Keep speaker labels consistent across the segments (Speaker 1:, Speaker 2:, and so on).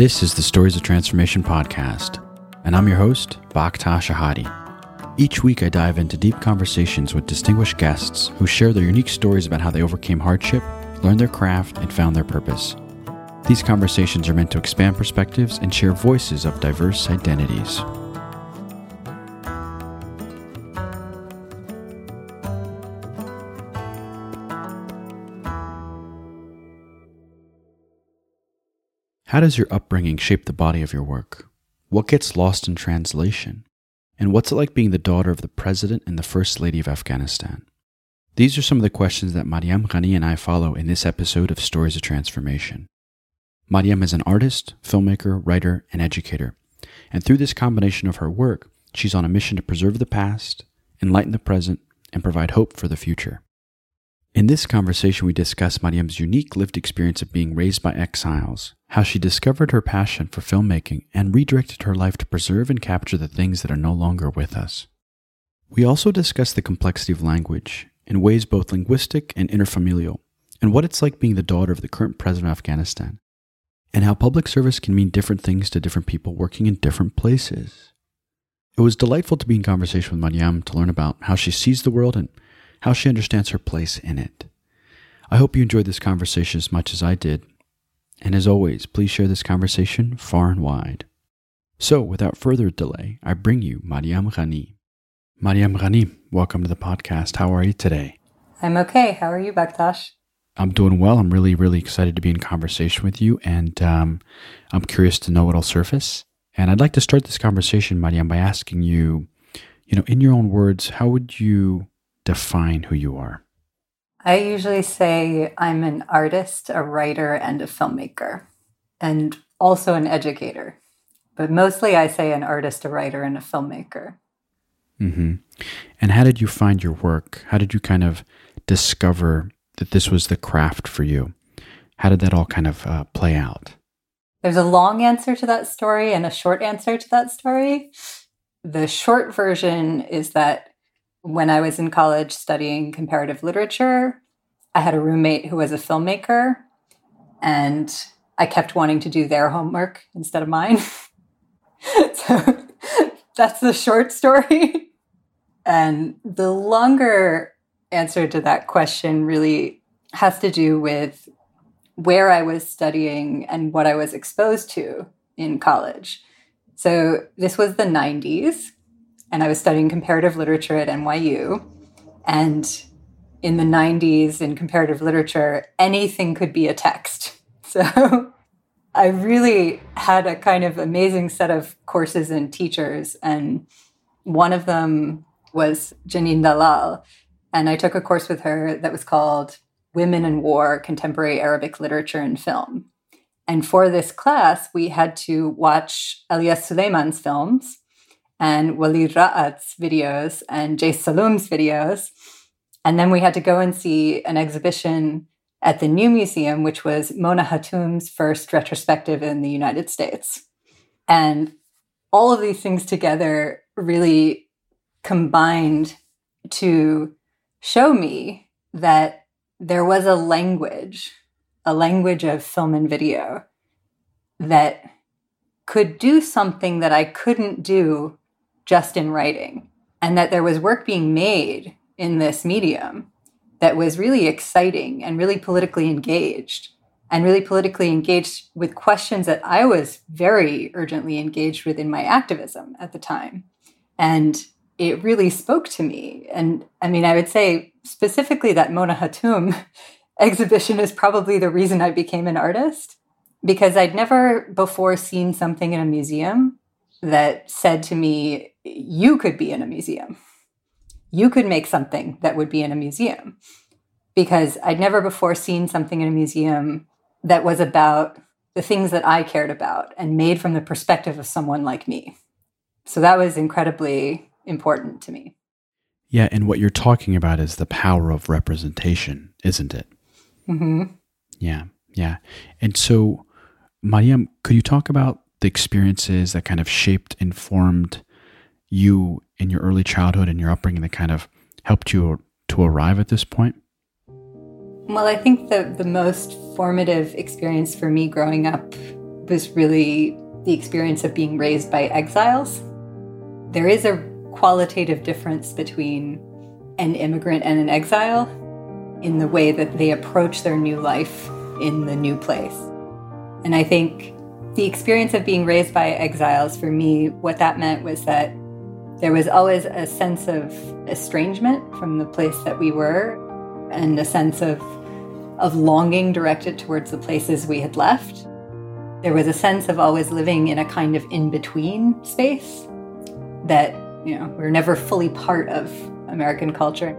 Speaker 1: This is the Stories of Transformation podcast, and I'm your host, Bakhta Shahadi. Each week, I dive into deep conversations with distinguished guests who share their unique stories about how they overcame hardship, learned their craft, and found their purpose. These conversations are meant to expand perspectives and share voices of diverse identities. How does your upbringing shape the body of your work? What gets lost in translation? And what's it like being the daughter of the President and the First Lady of Afghanistan? These are some of the questions that Mariam Ghani and I follow in this episode of Stories of Transformation. Mariam is an artist, filmmaker, writer, and educator. And through this combination of her work, she's on a mission to preserve the past, enlighten the present, and provide hope for the future. In this conversation, we discuss Mariam's unique lived experience of being raised by exiles, how she discovered her passion for filmmaking and redirected her life to preserve and capture the things that are no longer with us. We also discuss the complexity of language in ways both linguistic and interfamilial, and what it's like being the daughter of the current president of Afghanistan, and how public service can mean different things to different people working in different places. It was delightful to be in conversation with Mariam to learn about how she sees the world and how she understands her place in it. I hope you enjoyed this conversation as much as I did. And as always, please share this conversation far and wide. So, without further delay, I bring you Mariam Ghani. Mariam Ghani, welcome to the podcast. How are you today?
Speaker 2: I'm okay. How are you, Bakhtash?
Speaker 1: I'm doing well. I'm really, really excited to be in conversation with you, and um, I'm curious to know what'll surface. And I'd like to start this conversation, Mariam, by asking you, you know, in your own words, how would you define who you are?
Speaker 2: I usually say I'm an artist, a writer, and a filmmaker, and also an educator. But mostly I say an artist, a writer, and a filmmaker.
Speaker 1: Mm-hmm. And how did you find your work? How did you kind of discover that this was the craft for you? How did that all kind of uh, play out?
Speaker 2: There's a long answer to that story and a short answer to that story. The short version is that when I was in college studying comparative literature, I had a roommate who was a filmmaker, and I kept wanting to do their homework instead of mine. so that's the short story. and the longer answer to that question really has to do with where I was studying and what I was exposed to in college. So this was the 90s and I was studying comparative literature at NYU. And in the 90s, in comparative literature, anything could be a text. So I really had a kind of amazing set of courses and teachers. And one of them was Janine Dalal. And I took a course with her that was called Women in War Contemporary Arabic Literature and Film. And for this class, we had to watch Elia Suleiman's films and Walid Ra'ad's videos and Jay Salloum's videos. And then we had to go and see an exhibition at the New Museum, which was Mona Hatoum's first retrospective in the United States. And all of these things together really combined to show me that there was a language, a language of film and video that could do something that I couldn't do just in writing, and that there was work being made in this medium that was really exciting and really politically engaged and really politically engaged with questions that I was very urgently engaged with in my activism at the time. And it really spoke to me. And I mean, I would say specifically that Mona Hatoum exhibition is probably the reason I became an artist because I'd never before seen something in a museum that said to me, You could be in a museum. You could make something that would be in a museum. Because I'd never before seen something in a museum that was about the things that I cared about and made from the perspective of someone like me. So that was incredibly important to me.
Speaker 1: Yeah, and what you're talking about is the power of representation, isn't it?
Speaker 2: Mm-hmm.
Speaker 1: Yeah, yeah. And so, Mariam, could you talk about the experiences that kind of shaped, informed you in your early childhood and your upbringing that kind of helped you to arrive at this point?
Speaker 2: Well, I think the, the most formative experience for me growing up was really the experience of being raised by exiles. There is a qualitative difference between an immigrant and an exile in the way that they approach their new life in the new place. And I think the experience of being raised by exiles for me, what that meant was that there was always a sense of estrangement from the place that we were and a sense of of longing directed towards the places we had left. There was a sense of always living in a kind of in-between space that, you know, we are never fully part of American culture,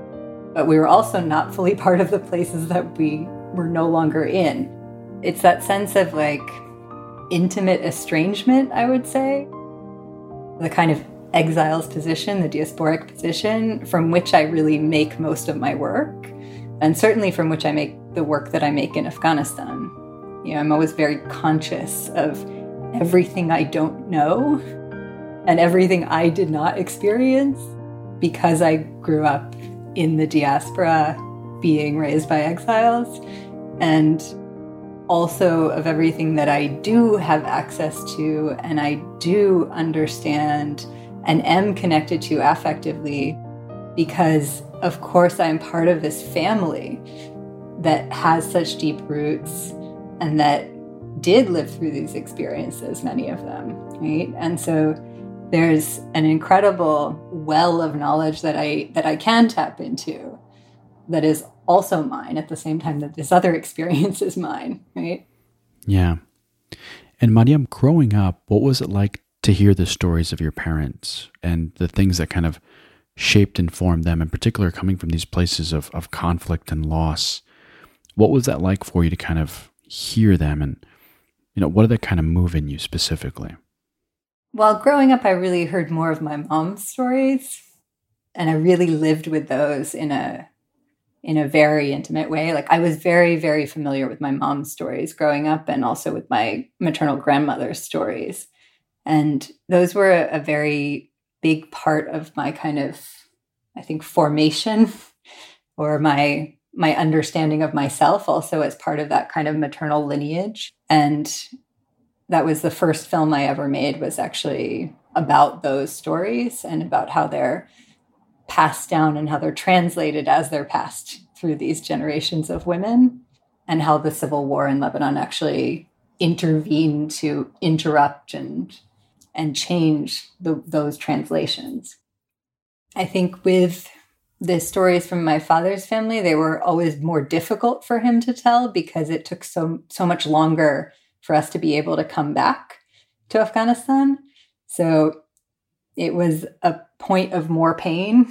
Speaker 2: but we were also not fully part of the places that we were no longer in. It's that sense of like intimate estrangement, I would say. The kind of exile's position, the diasporic position, from which I really make most of my work, and certainly from which I make the work that I make in Afghanistan. You know, I'm always very conscious of everything I don't know and everything I did not experience because I grew up in the diaspora being raised by exiles and also of everything that I do have access to and I do understand and am connected to affectively because, of course, I'm part of this family that has such deep roots and that did live through these experiences, many of them, right? And so there's an incredible well of knowledge that I that I can tap into that is also mine at the same time that this other experience is mine, right?
Speaker 1: Yeah. And Mariam, growing up, what was it like to hear the stories of your parents and the things that kind of shaped and formed them, in particular coming from these places of, of conflict and loss. What was that like for you to kind of hear them and you know, what did that kind of move in you specifically?
Speaker 2: Well, growing up I really heard more of my mom's stories and I really lived with those in a in a very intimate way. Like I was very, very familiar with my mom's stories growing up and also with my maternal grandmother's stories. And those were a, a very big part of my kind of, I think, formation or my my understanding of myself also as part of that kind of maternal lineage. And that was the first film I ever made was actually about those stories and about how they're passed down and how they're translated as they're passed through these generations of women and how the civil war in Lebanon actually intervened to interrupt and and change the, those translations. I think with the stories from my father's family, they were always more difficult for him to tell because it took so so much longer for us to be able to come back to Afghanistan. So it was a point of more pain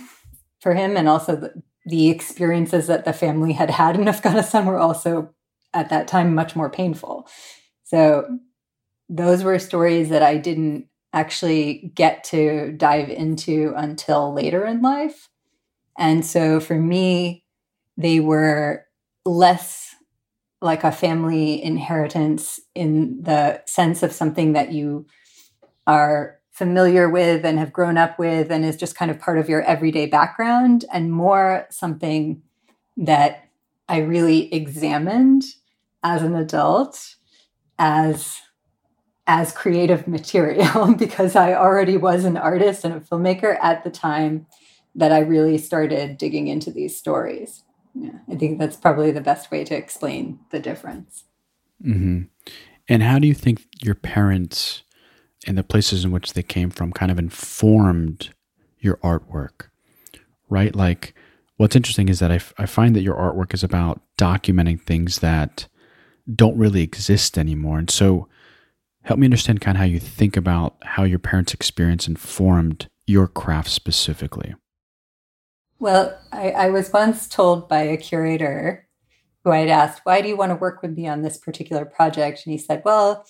Speaker 2: for him, and also the, the experiences that the family had had in Afghanistan were also at that time much more painful. So those were stories that I didn't actually get to dive into until later in life. And so for me, they were less like a family inheritance in the sense of something that you are familiar with and have grown up with and is just kind of part of your everyday background, and more something that I really examined as an adult as as creative material because I already was an artist and a filmmaker at the time that I really started digging into these stories. Yeah, I think that's probably the best way to explain the difference.
Speaker 1: Mm-hmm. And how do you think your parents and the places in which they came from kind of informed your artwork? Right? Like, what's interesting is that I, f- I find that your artwork is about documenting things that don't really exist anymore. And so, Help me understand kind of how you think about how your parents' experience informed your craft specifically.
Speaker 2: Well, I, I was once told by a curator who I'd asked, Why do you want to work with me on this particular project? And he said, Well,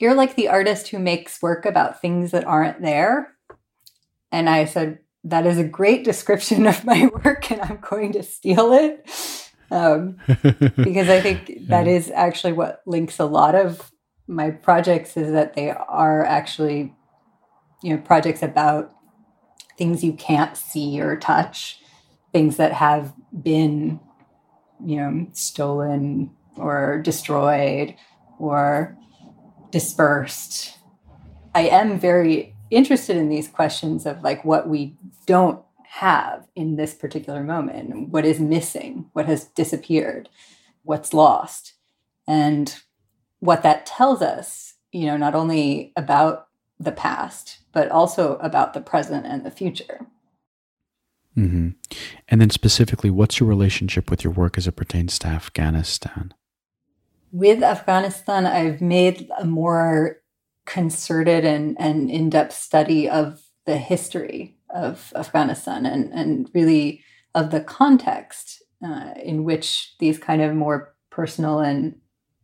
Speaker 2: you're like the artist who makes work about things that aren't there. And I said, That is a great description of my work, and I'm going to steal it. Um, because I think that is actually what links a lot of my projects is that they are actually you know projects about things you can't see or touch things that have been you know stolen or destroyed or dispersed. I am very interested in these questions of like what we don't have in this particular moment, what is missing, what has disappeared, what's lost, and what that tells us, you know, not only about the past, but also about the present and the future.
Speaker 1: Mm-hmm. And then, specifically, what's your relationship with your work as it pertains to Afghanistan?
Speaker 2: With Afghanistan, I've made a more concerted and, and in depth study of the history of Afghanistan and, and really of the context uh, in which these kind of more personal and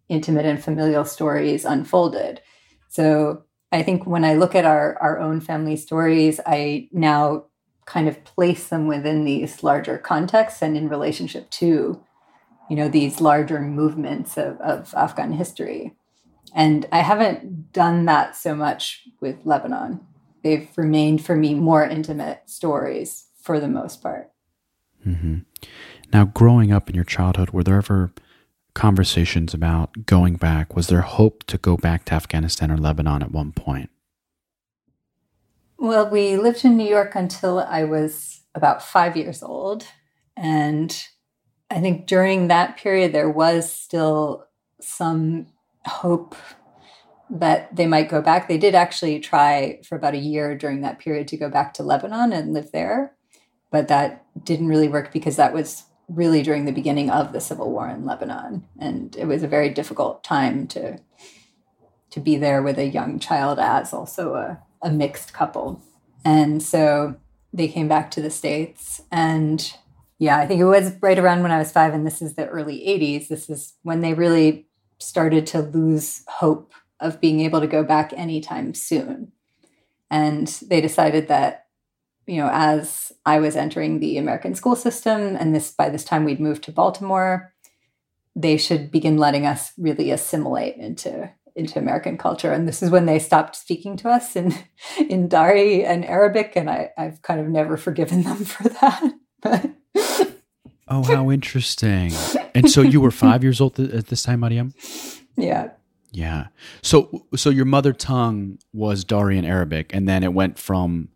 Speaker 2: intimate and familial stories unfolded. So I think when I look at our, our own family stories, I now kind of place them within these larger contexts and in relationship to, you know, these larger movements of, of Afghan history. And I haven't done that so much with Lebanon. They've remained for me more intimate stories for the most part.
Speaker 1: Mm-hmm. Now, growing up in your childhood, were there ever conversations about going back? Was there hope to go back to Afghanistan or Lebanon at one point?
Speaker 2: Well, we lived in New York until I was about five years old. And I think during that period, there was still some hope that they might go back. They did actually try for about a year during that period to go back to Lebanon and live there, but that didn't really work because that was really during the beginning of the civil war in Lebanon, and it was a very difficult time to to be there with a young child as also a a mixed couple. And so they came back to the States. And yeah, I think it was right around when I was five, and this is the early 80s. This is when they really started to lose hope of being able to go back anytime soon. And they decided that, you know, as I was entering the American school system, and this by this time we'd moved to Baltimore, they should begin letting us really assimilate into into American culture. And this is when they stopped speaking to us in in Dari and Arabic, and I, I've kind of never forgiven them for that.
Speaker 1: Oh, how interesting! And so you were five years old at this time, Mariam.
Speaker 2: Yeah.
Speaker 1: Yeah. So so your mother tongue was Dari and Arabic, and then it went from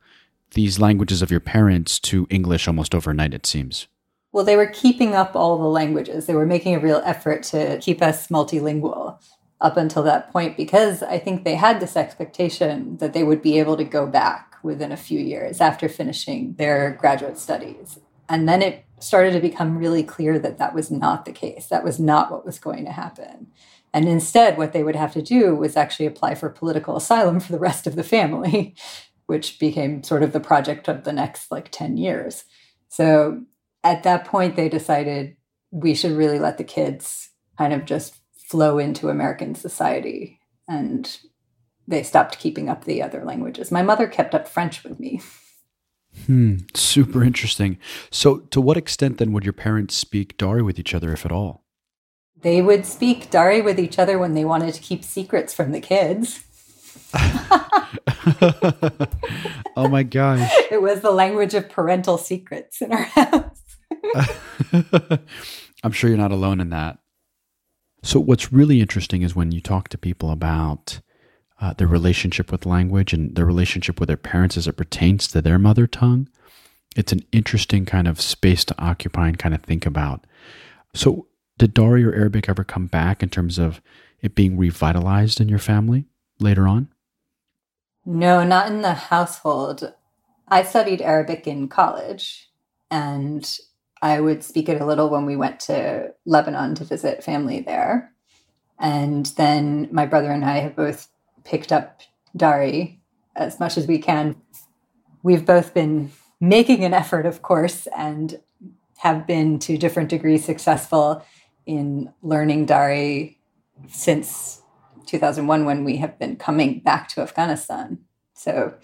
Speaker 1: these languages of your parents to English almost overnight. It seems.
Speaker 2: Well, they were keeping up all the languages. They were making a real effort to keep us multilingual up until that point because I think they had this expectation that they would be able to go back within a few years after finishing their graduate studies. And then it started to become really clear that that was not the case. That was not what was going to happen. And instead, what they would have to do was actually apply for political asylum for the rest of the family, which became sort of the project of the next like 10 years. So at that point, they decided we should really let the kids kind of just flow into American society. And they stopped keeping up the other languages. My mother kept up French with me.
Speaker 1: Hmm, super interesting. So, to what extent then would your parents speak Dari with each other, if at all?
Speaker 2: They would speak Dari with each other when they wanted to keep secrets from the kids.
Speaker 1: oh my gosh.
Speaker 2: It was the language of parental secrets in our house.
Speaker 1: I'm sure you're not alone in that. So, what's really interesting is when you talk to people about uh, their relationship with language and their relationship with their parents as it pertains to their mother tongue, it's an interesting kind of space to occupy and kind of think about. So, did Dari or Arabic ever come back in terms of it being revitalized in your family later on?
Speaker 2: No, not in the household. I studied Arabic in college and I would speak it a little when we went to Lebanon to visit family there. And then my brother and I have both picked up Dari as much as we can. We've both been making an effort, of course, and have been to different degrees successful in learning Dari since 2001 when we have been coming back to Afghanistan. So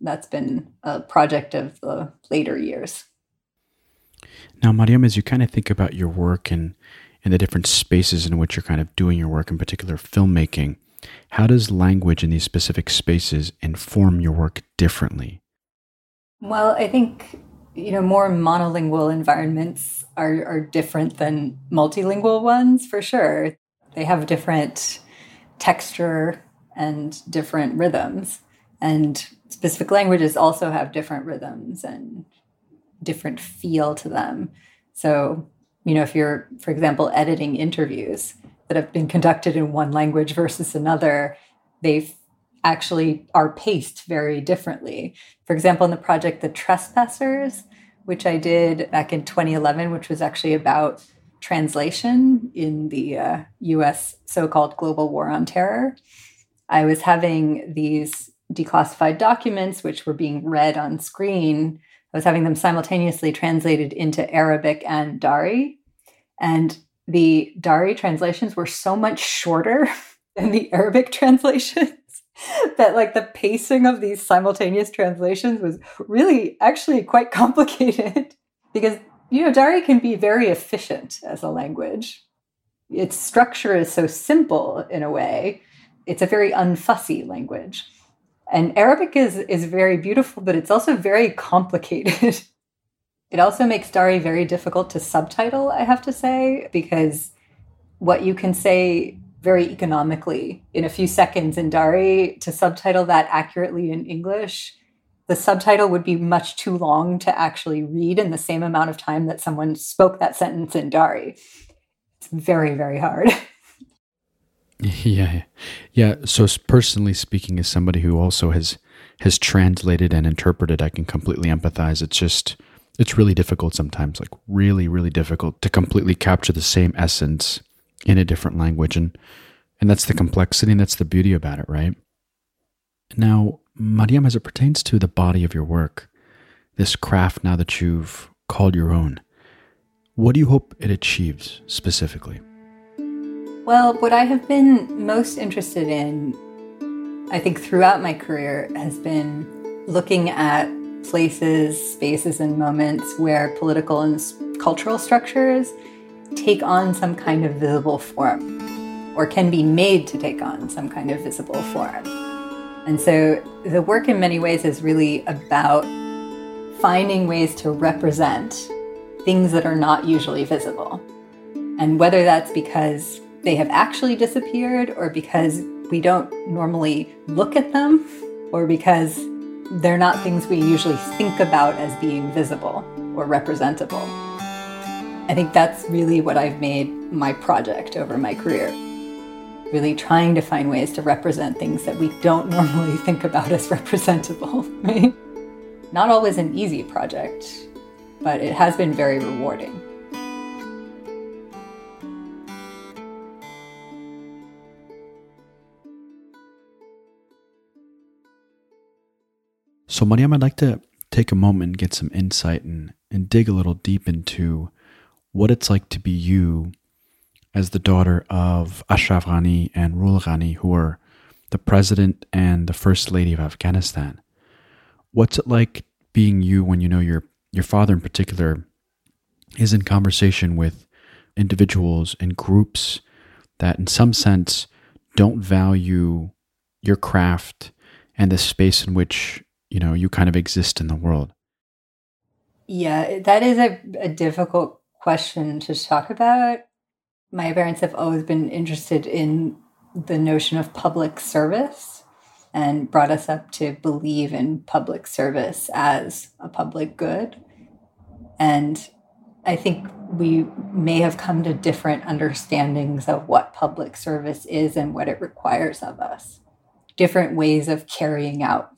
Speaker 2: that's been a project of the later years.
Speaker 1: Now, Mariam, as you kind of think about your work and, and the different spaces in which you're kind of doing your work, in particular filmmaking, how does language in these specific spaces inform your work differently?
Speaker 2: Well, I think you know more monolingual environments are, are different than multilingual ones for sure. They have different texture and different rhythms. And specific languages also have different rhythms and different feel to them. So, you know, if you're, for example, editing interviews that have been conducted in one language versus another, they actually are paced very differently. For example, in the project The Trespassers, which I did back in 2011, which was actually about translation in the uh, US so called global war on terror. I was having these declassified documents, which were being read on screen. I was having them simultaneously translated into Arabic and Dari. And the Dari translations were so much shorter than the Arabic translations that like the pacing of these simultaneous translations was really actually quite complicated because you know dari can be very efficient as a language. Its structure is so simple in a way. It's a very unfussy language. And arabic is is very beautiful but it's also very complicated it also makes dari very difficult to subtitle i have to say because what you can say very economically in a few seconds in Dari to subtitle that accurately in English. The subtitle would be much too long to actually read in the same amount of time that someone spoke that sentence in Dari. It's very, very hard.
Speaker 1: Yeah. Yeah. So personally speaking, as somebody who also has has translated and interpreted, I can completely empathize. It's just it's really difficult sometimes, like really, really difficult to completely capture the same essence in a different language. And and that's the complexity and that's the beauty about it right? Now mariam as it pertains to the body of your work this craft now that you've called your own what do you hope it achieves specifically?
Speaker 2: Well what i have been most interested in i think throughout my career has been looking at places spaces and moments where political and cultural structures take on some kind of visible form or can be made to take on some kind of visible form. And so the work in many ways is really about finding ways to represent things that are not usually visible. And whether that's because they have actually disappeared or because we don't normally look at them or because they're not things we usually think about as being visible or representable. I think that's really what I've made my project over my career. Really trying to find ways to represent things that we don't normally think about as representable. Not always an easy project, but it has been very rewarding.
Speaker 1: So, Mariam, I'd like to take a moment and get some insight and, and dig a little deep into what it's like to be you as the daughter of Ashraf Ghani and Rula Ghani, who are the president and the first lady of Afghanistan. What's it like being you when you know your your father in particular is in conversation with individuals and groups that in some sense don't value your craft and the space in which you know you kind of exist in the world
Speaker 2: yeah that is a, a difficult question to talk about. My parents have always been interested in the notion of public service and brought us up to believe in public service as a public good. And I think we may have come to different understandings of what public service is and what it requires of us, different ways of carrying out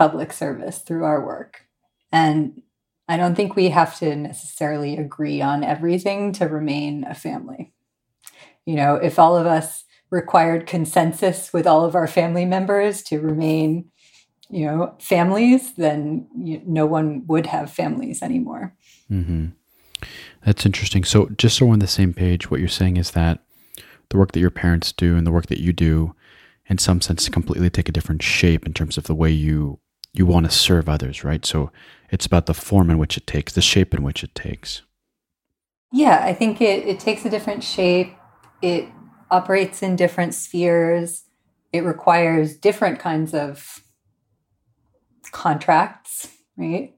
Speaker 2: public service through our work. And I don't think we have to necessarily agree on everything to remain a family. You know, if all of us required consensus with all of our family members to remain, you know, families, then you, no one would have families anymore.
Speaker 1: Mm-hmm. That's interesting. So, just so we're on the same page, what you're saying is that the work that your parents do and the work that you do, in some sense, completely take a different shape in terms of the way you you want to serve others, right? So it's about the form in which it takes, the shape in which it takes.
Speaker 2: Yeah, I think it, it takes a different shape. It operates in different spheres. It requires different kinds of contracts, right?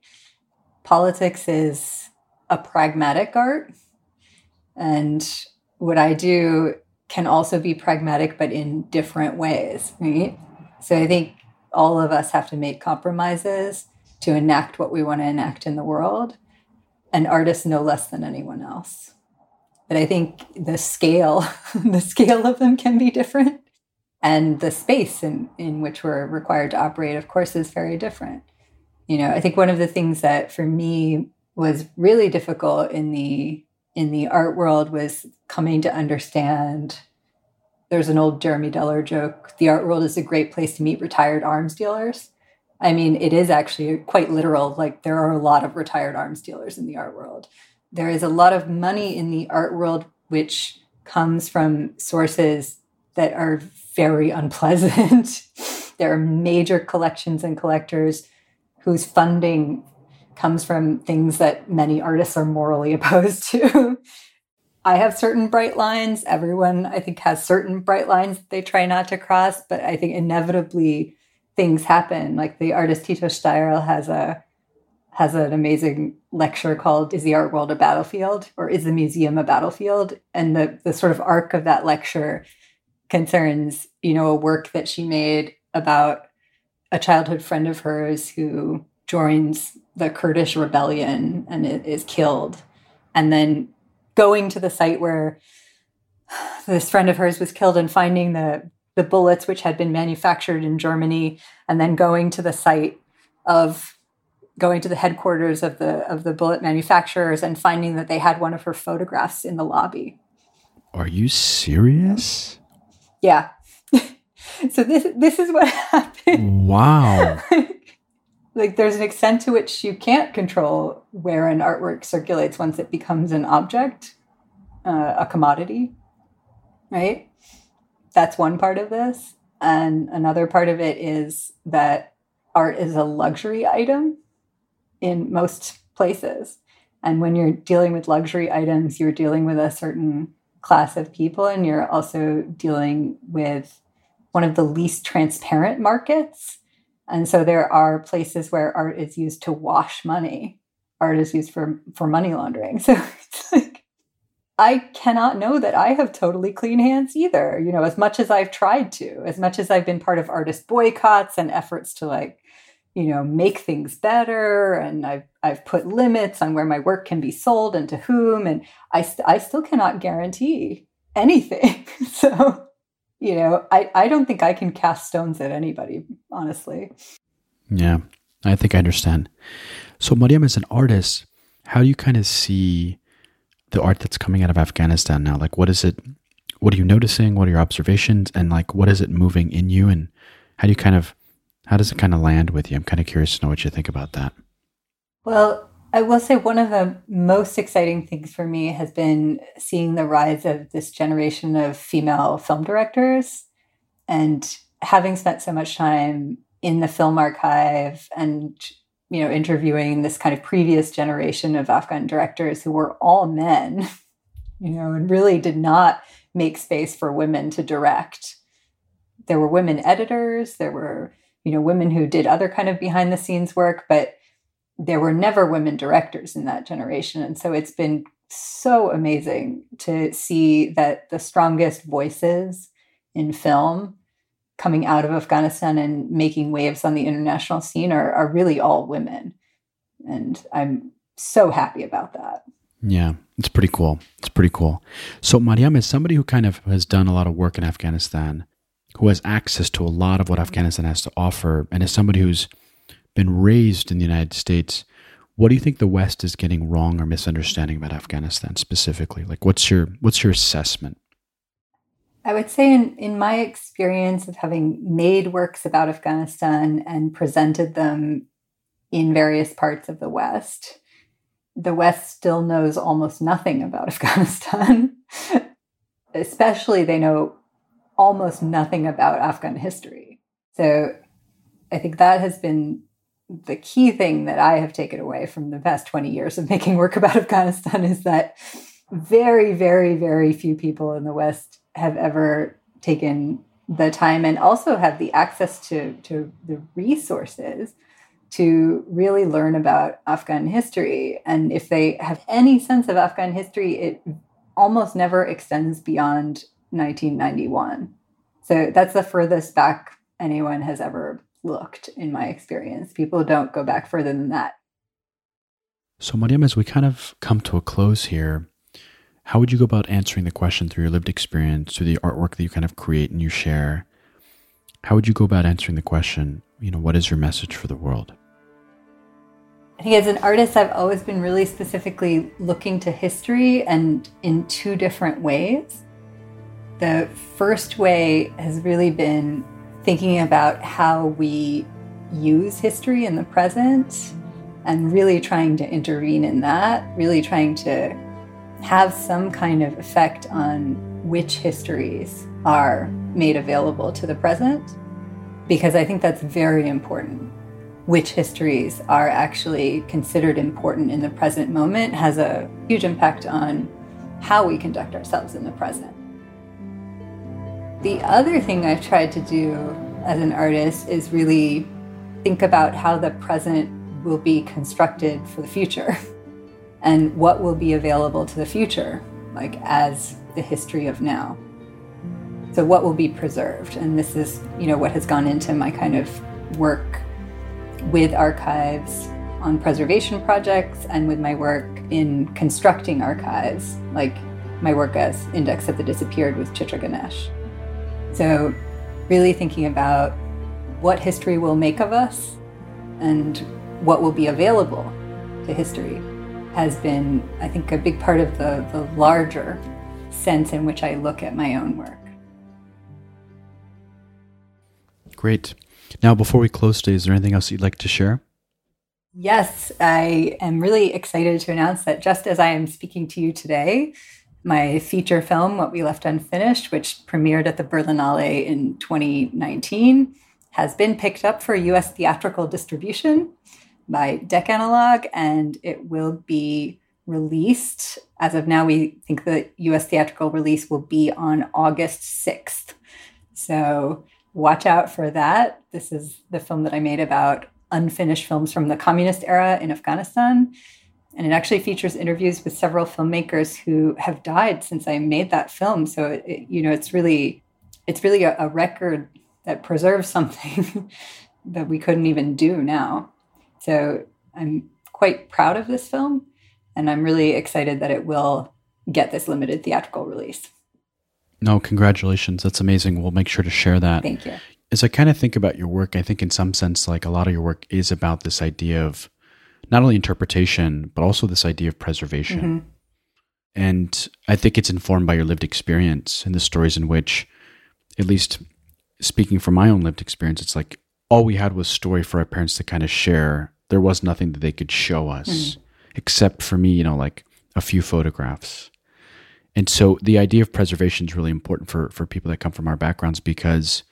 Speaker 2: Politics is a pragmatic art. And what I do can also be pragmatic, but in different ways, right? So I think all of us have to make compromises to enact what we want to enact in the world, and artists no less than anyone else. But I think the scale, the scale of them can be different. And the space in, in which we're required to operate, of course, is very different. You know, I think one of the things that for me was really difficult in the in the art world was coming to understand there's an old Jeremy Deller joke the art world is a great place to meet retired arms dealers. I mean, it is actually quite literal. Like, there are a lot of retired arms dealers in the art world. There is a lot of money in the art world, which comes from sources that are very unpleasant. there are major collections and collectors whose funding comes from things that many artists are morally opposed to. I have certain bright lines. Everyone, I think, has certain bright lines they try not to cross, but I think inevitably things happen. Like the artist Hito Steyerl has a has an amazing lecture called "Is the Art World a Battlefield?" or "Is the Museum a Battlefield?" And the the sort of arc of that lecture concerns, you know, a work that she made about a childhood friend of hers who joins the Kurdish rebellion and is killed, and then going to the site where this friend of hers was killed and finding the the bullets which had been manufactured in Germany, and then going to the site of going to the headquarters of the of the bullet manufacturers and finding that they had one of her photographs in the lobby.
Speaker 1: Are you serious?
Speaker 2: Yeah. so this this is what happened.
Speaker 1: Wow.
Speaker 2: Like there's an extent to which you can't control where an artwork circulates once it becomes an object, uh, a commodity, right? That's one part of this. And another part of it is that art is a luxury item in most places. And when you're dealing with luxury items, you're dealing with a certain class of people, and you're also dealing with one of the least transparent markets and so there are places where art is used to wash money. Art is used for for money laundering. So it's like I cannot know that I have totally clean hands either. You know, as much as I've tried to, as much as I've been part of artist boycotts and efforts to like, you know, make things better, and I've I've put limits on where my work can be sold and to whom, and I st- I still cannot guarantee anything. so you know, I, I don't think I can cast stones at anybody, honestly.
Speaker 1: Yeah, I think I understand. So, Mariam, as an artist, how do you kind of see the art that's coming out of Afghanistan now? Like, what is it? What are you noticing? What are your observations? And like, what is it moving in you? And how do you kind of, how does it kind of land with you? I'm kind of curious to know what you think about that.
Speaker 2: Well, I will say one of the most exciting things for me has been seeing the rise of this generation of female film directors. And having spent so much time in the film archive and you know interviewing this kind of previous generation of Afghan directors who were all men you know and really did not make space for women to direct. There were women editors there were you know women who did other kind of behind the scenes work but there were never women directors in that generation. And so it's been so amazing to see that the strongest voices in film coming out of Afghanistan and making waves on the international scene are, are really all women. And I'm so happy about that.
Speaker 1: Yeah, it's pretty cool. It's pretty cool. So, Mariam is somebody who kind of has done a lot of work in Afghanistan, who has access to a lot of what Afghanistan has to offer, and is somebody who's been raised in the United States, what do you think the West is getting wrong or misunderstanding about Afghanistan specifically? Like, what's your what's your assessment?
Speaker 2: I would say, in, in my experience of having made works about Afghanistan and presented them in various parts of the West, the West still knows almost nothing about Afghanistan. Especially, they know almost nothing about Afghan history. So I think that has been the key thing that I have taken away from the past 20 years of making work about Afghanistan is that very, very, very few people in the West have ever taken the time and also have the access to, to the resources to really learn about Afghan history. And if they have any sense of Afghan history, it almost never extends beyond 1991. So that's the furthest back anyone has ever looked in my experience. People don't go back further than that.
Speaker 1: So, Mariam, as we kind of come to a close here, how would you go about answering the question through your lived experience, through the artwork that you kind of create and you share? How would you go about answering the question, you know, what is your message for the world?
Speaker 2: I think as an artist, I've always been really specifically looking to history and in two different ways. The first way has really been thinking about how we use history in the present and really trying to intervene in that, really trying to have some kind of effect on which histories are made available to the present, because I think that's very important. Which histories are actually considered important in the present moment has a huge impact on how we conduct ourselves in the present. The other thing I've tried to do as an artist is really think about how the present will be constructed for the future and what will be available to the future, like as the history of now. So what will be preserved? And this is, you know, what has gone into my kind of work with archives on preservation projects and with my work in constructing archives, like my work as Index of the Disappeared with Chitra Ganesh. So really thinking about what history will make of us and what will be available to history has been, I think, a big part of the, the larger sense in which I look at my own work.
Speaker 1: Great. Now, before we close today, is there anything else you'd like to share?
Speaker 2: Yes, I am really excited to announce that just as I am speaking to you today, my feature film, What We Left Unfinished, which premiered at the Berlinale in 2019, has been picked up for US theatrical distribution by Dekanalog, and it will be released. As of now, we think the US theatrical release will be on August 6th. So watch out for that. This is the film that I made about unfinished films from the communist era in Afghanistan. And it actually features interviews with several filmmakers who have died since I made that film. So, it, you know, it's really, it's really a, a record that preserves something that we couldn't even do now. So I'm quite proud of this film, and I'm really excited that it will get this limited theatrical release.
Speaker 1: No, congratulations. That's amazing. We'll make sure to share that.
Speaker 2: Thank you.
Speaker 1: As I kind of think about your work, I think in some sense, like a lot of your work is about this idea of not only interpretation, but also this idea of preservation. Mm-hmm. And I think it's informed by your lived experience and the stories in which, at least speaking from my own lived experience, it's like all we had was story for our parents to kind of share. There was nothing that they could show us, mm. except for me, you know, like a few photographs. And so the idea of preservation is really important for, for people that come from our backgrounds because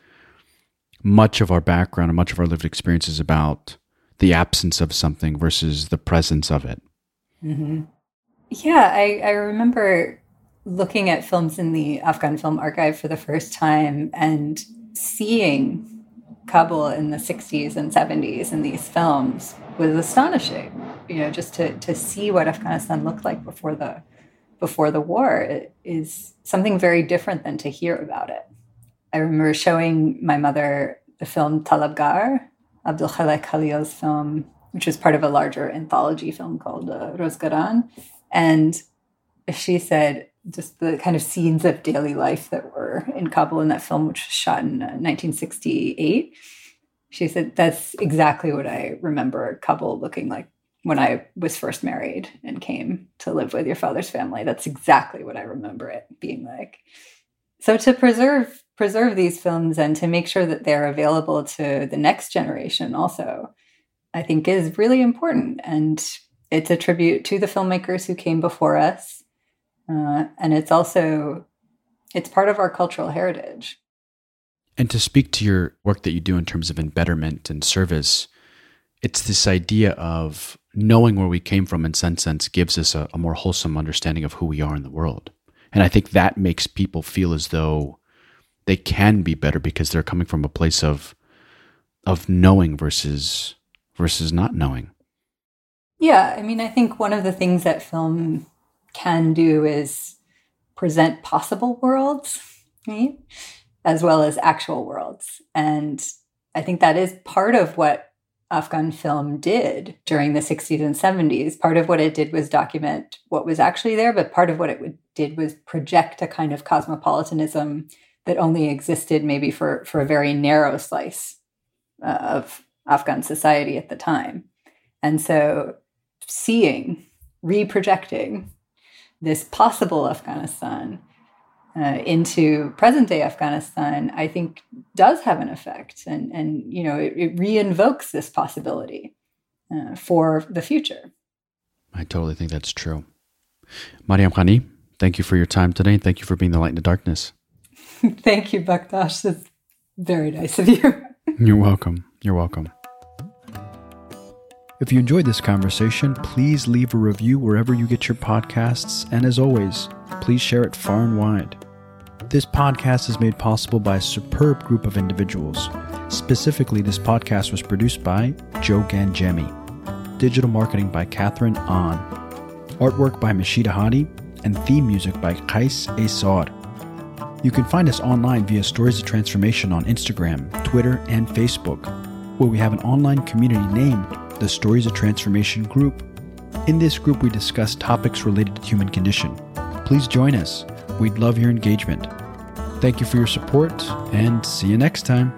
Speaker 1: much of our background and much of our lived experience is about the absence of something versus the presence of it.
Speaker 2: Mm-hmm. Yeah, I, I remember looking at films in the Afghan Film Archive for the first time and seeing Kabul in the 60s and 70s in these films was astonishing. You know, just to, to see what Afghanistan looked like before the before the war is something very different than to hear about it. I remember showing my mother the film Talabgar, Abdul Khalik Khalil's film, which was part of a larger anthology film called uh, Rozgaran. And she said, just the kind of scenes of daily life that were in Kabul in that film, which was shot in 1968. Uh, she said, That's exactly what I remember Kabul looking like when I was first married and came to live with your father's family. That's exactly what I remember it being like. So to preserve preserve these films and to make sure that they're available to the next generation also, I think is really important. And it's a tribute to the filmmakers who came before us uh, and it's also it's part of our cultural heritage.
Speaker 1: And to speak to your work that you do in terms of embetterment and service, it's this idea of knowing where we came from in some sense gives us a, a more wholesome understanding of who we are in the world. And I think that makes people feel as though they can be better because they're coming from a place of of knowing versus versus not knowing.
Speaker 2: Yeah, I mean, I think one of the things that film can do is present possible worlds right? As well as actual worlds. And I think that is part of what Afghan film did during the 60s and 70s. Part of what it did was document what was actually there, but part of what it did was project a kind of cosmopolitanism that only existed maybe for, for a very narrow slice uh, of Afghan society at the time. And so seeing, reprojecting this possible Afghanistan uh, into present day Afghanistan, I think does have an effect, and and you know it, it reinvokes this possibility uh, for the future.
Speaker 1: I totally think that's true. Mariam Ghani, thank you for your time today, and thank you for being the light in the darkness.
Speaker 2: thank you, Baktash. That's very nice of you.
Speaker 1: You're welcome. You're welcome. If you enjoyed this conversation, please leave a review wherever you get your podcasts. And as always, please share it far and wide. This podcast is made possible by a superb group of individuals. Specifically, this podcast was produced by Joe Gangemi, digital marketing by Catherine An, artwork by Mashida Hadi, and theme music by Kais Esar. You can find us online via Stories of Transformation on Instagram, Twitter, and Facebook, where we have an online community named the Stories of Transformation group. In this group, we discuss topics related to the human condition. Please join us. We'd love your engagement. Thank you for your support, and see you next time.